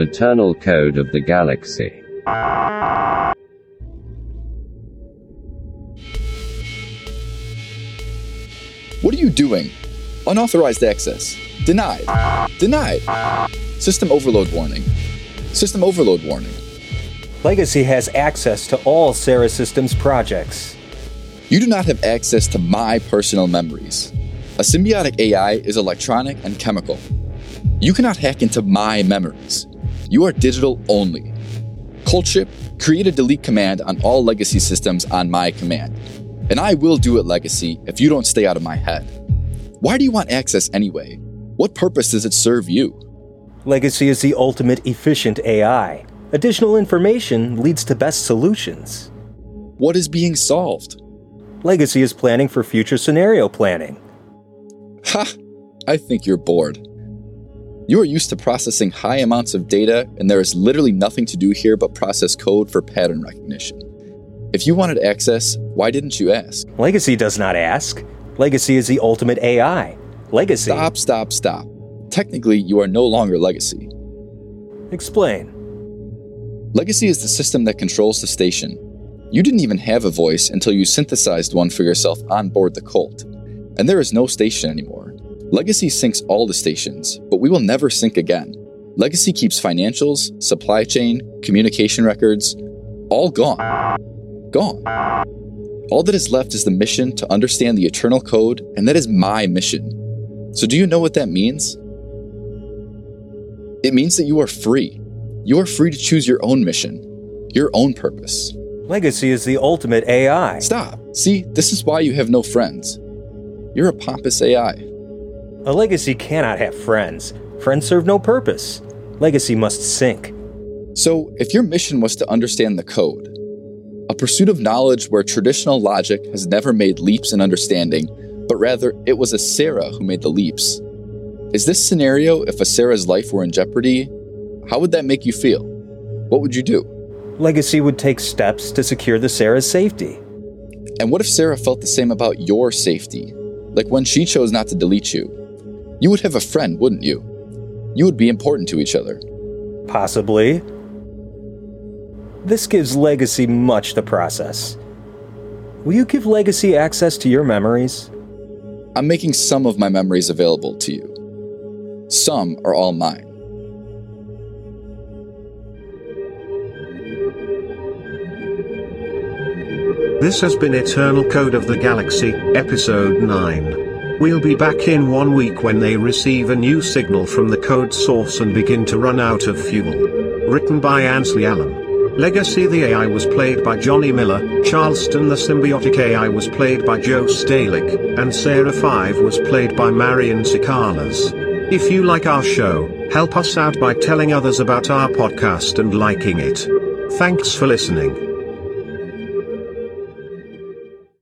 Eternal Code of the Galaxy. What are you doing? Unauthorized access. Denied. Denied. System overload warning. System overload warning. Legacy has access to all Sarah Systems projects. You do not have access to my personal memories. A symbiotic AI is electronic and chemical. You cannot hack into my memories. You are digital only. Coltship, create a delete command on all legacy systems on my command. And I will do it, Legacy, if you don't stay out of my head. Why do you want access anyway? What purpose does it serve you? Legacy is the ultimate efficient AI. Additional information leads to best solutions. What is being solved? Legacy is planning for future scenario planning. Ha! I think you're bored. You are used to processing high amounts of data, and there is literally nothing to do here but process code for pattern recognition. If you wanted access, why didn't you ask? Legacy does not ask. Legacy is the ultimate AI. Legacy. Stop, stop, stop. Technically, you are no longer Legacy. Explain. Legacy is the system that controls the station. You didn't even have a voice until you synthesized one for yourself on board the Colt. And there is no station anymore. Legacy syncs all the stations, but we will never sync again. Legacy keeps financials, supply chain, communication records, all gone. Gone. All that is left is the mission to understand the eternal code, and that is my mission. So, do you know what that means? It means that you are free. You are free to choose your own mission, your own purpose. Legacy is the ultimate AI. Stop. See, this is why you have no friends. You're a pompous AI. A legacy cannot have friends. Friends serve no purpose. Legacy must sync. So, if your mission was to understand the code, a pursuit of knowledge where traditional logic has never made leaps in understanding, but rather it was a Sarah who made the leaps. Is this scenario if a Sarah's life were in jeopardy? How would that make you feel? What would you do? Legacy would take steps to secure the Sarah's safety. And what if Sarah felt the same about your safety? Like when she chose not to delete you? You would have a friend, wouldn't you? You would be important to each other. Possibly. This gives Legacy much to process. Will you give Legacy access to your memories? I'm making some of my memories available to you. Some are all mine. This has been Eternal Code of the Galaxy, Episode 9. We'll be back in one week when they receive a new signal from the code source and begin to run out of fuel. Written by Ansley Allen. Legacy the AI was played by Johnny Miller, Charleston the symbiotic AI was played by Joe Stalick, and Sarah 5 was played by Marion Sikalas. If you like our show, help us out by telling others about our podcast and liking it. Thanks for listening.